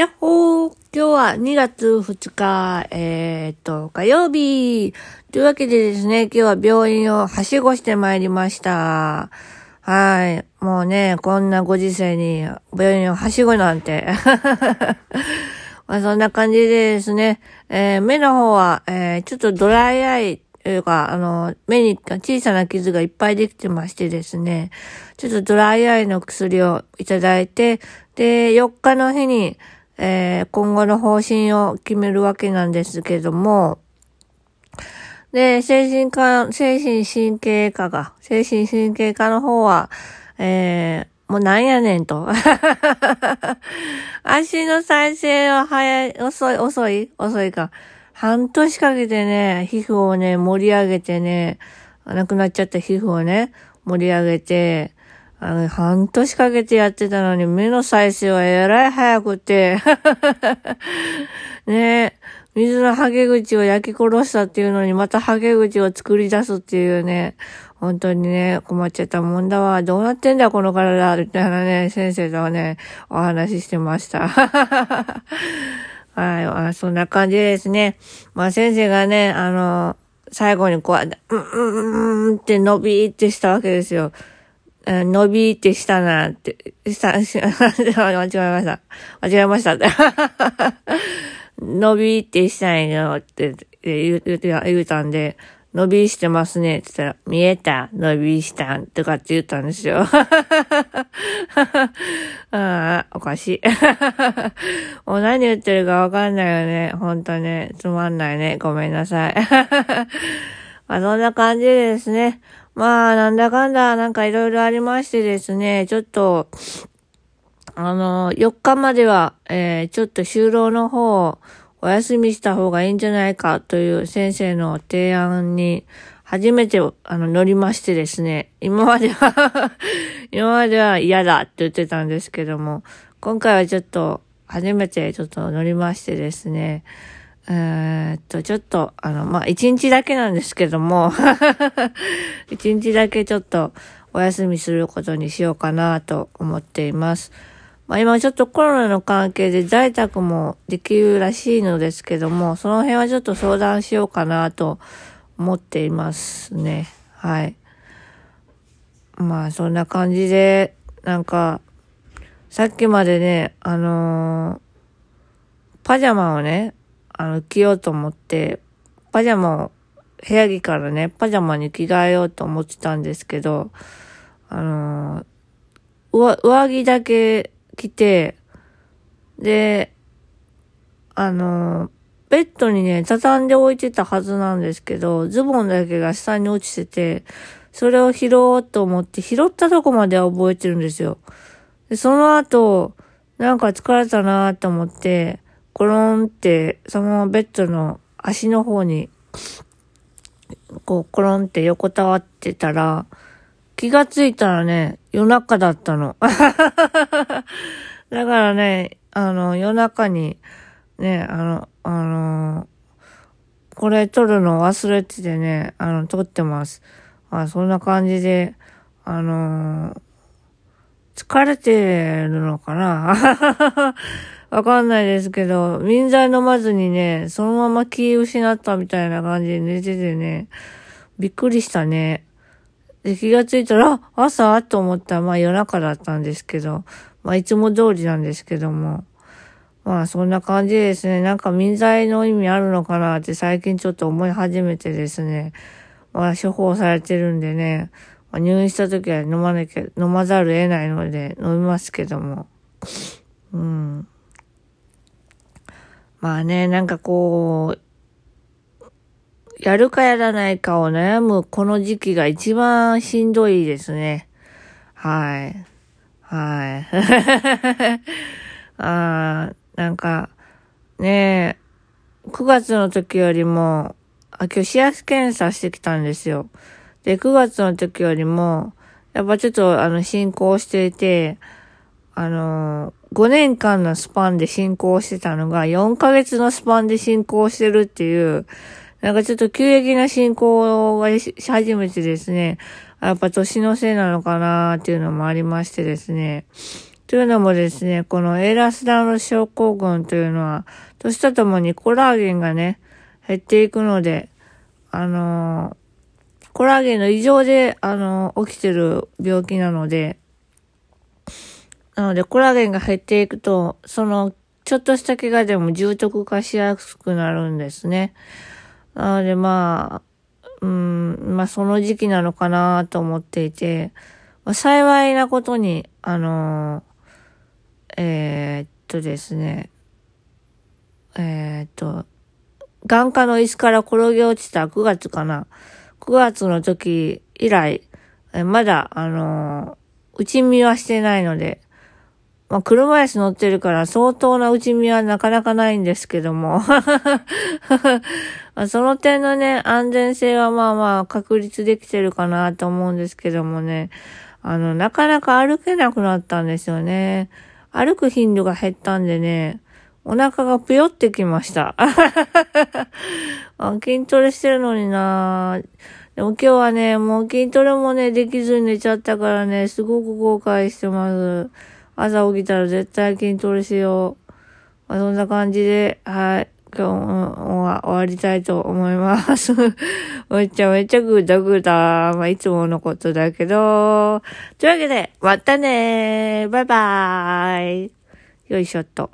やっほー今日は2月2日、えー、と、火曜日。というわけでですね、今日は病院をはしごしてまいりました。はい。もうね、こんなご時世に病院をはしごなんて。まあそんな感じでですね、えー、目の方は、えー、ちょっとドライアイというか、あの、目に小さな傷がいっぱいできてましてですね、ちょっとドライアイの薬をいただいて、で、4日の日に、えー、今後の方針を決めるわけなんですけども、で、精神科、精神神経科が、精神神経科の方は、えー、もうなんやねんと。足の再生は早い、遅い、遅い遅いか。半年かけてね、皮膚をね、盛り上げてね、なくなっちゃった皮膚をね、盛り上げて、あの、半年かけてやってたのに、目の再生はえらい早くて、ねえ水のはげ口を焼き殺したっていうのに、またはげ口を作り出すっていうね、本当にね、困っちゃったもんだわ。どうなってんだ、この体、みたいなね、先生とはね、お話ししてました。はい、あそんな感じですね。まあ先生がね、あの、最後にこう、うんうんうんって伸びってしたわけですよ。伸びてしたなって、した、間違えました。間違えました。伸びてしたんよって言う、言うたんで、伸びしてますねって言ったら、見えた伸びしたんとかって言ったんですよ。ああ、おかしい。もう何言ってるかわかんないよね。ほんとね。つまんないね。ごめんなさい。まあそんな感じですね。まあなんだかんだなんかいろいろありましてですね。ちょっと、あの、4日までは、えー、ちょっと就労の方をお休みした方がいいんじゃないかという先生の提案に初めてあの乗りましてですね、今までは 今までは嫌だって言ってたんですけども、今回はちょっと初めてちょっと乗りましてですね、え、っと、ちょっと、あの、まあ、一日だけなんですけども 一日だけちょっとお休みすることにしようかなと思っています。まあ今ちょっとコロナの関係で在宅もできるらしいのですけども、その辺はちょっと相談しようかなと思っていますね。はい。まあそんな感じで、なんか、さっきまでね、あのー、パジャマをね、あの、着ようと思って、パジャマを、部屋着からね、パジャマに着替えようと思ってたんですけど、あのー、上、着だけ来て、で、あの、ベッドにね、畳んで置いてたはずなんですけど、ズボンだけが下に落ちてて、それを拾おうと思って拾ったとこまでは覚えてるんですよ。で、その後、なんか疲れたなと思って、コロンって、そのままベッドの足の方に、こう、コロンって横たわってたら、気がついたらね、夜中だったの。だからね、あの、夜中に、ね、あの、あの、これ撮るの忘れててね、あの、撮ってます。あそんな感じで、あの疲れてるのかなわかんないですけど、民剤飲まずにね、そのまま気失ったみたいな感じで寝ててね、びっくりしたね。で、気がついたら、朝？と思ったら、まあ夜中だったんですけど、まあいつも通りなんですけども、まあそんな感じですね。なんか民剤の意味あるのかなって最近ちょっと思い始めてですね、まあ処方されてるんでね、まあ、入院した時は飲まなきゃ、飲まざるを得ないので飲みますけども、うん。まあね、なんかこう、やるかやらないかを悩むこの時期が一番しんどいですね。はい。はい。あなんか、ねえ、9月の時よりも、あ、今日視圧検査してきたんですよ。で、9月の時よりも、やっぱちょっとあの進行していて、あの、5年間のスパンで進行してたのが4ヶ月のスパンで進行してるっていう、なんかちょっと急激な進行がし始めてですね、やっぱ年のせいなのかなっていうのもありましてですね、というのもですね、このエラスダウン症候群というのは、年とともにコラーゲンがね、減っていくので、あの、コラーゲンの異常で、あの、起きてる病気なので、なので、コラーゲンが減っていくと、その、ちょっとした怪我でも重篤化しやすくなるんですね。なので、まあ、うん、まあ、その時期なのかなと思っていて、まあ、幸いなことに、あのえー、っとですね、えー、っと、眼科の椅子から転げ落ちた9月かな。9月の時以来、えまだ、あのー、内見はしてないので、まあ、車椅子乗ってるから相当な内見はなかなかないんですけども その点のね、安全性はまあまあ確立できてるかなと思うんですけどもね、あの、なかなか歩けなくなったんですよね。歩く頻度が減ったんでね、お腹がぷよってきました。筋トレしてるのになでも今日はね、もう筋トレもね、できずに寝ちゃったからね、すごく後悔してます。朝起きたら絶対筋トレしよう。まあ、そんな感じで、はい。今日は終わりたいと思います。めちゃめっちゃぐだぐだ。まあ、いつものことだけど。というわけで、またねバイバーイ。よいしょっと。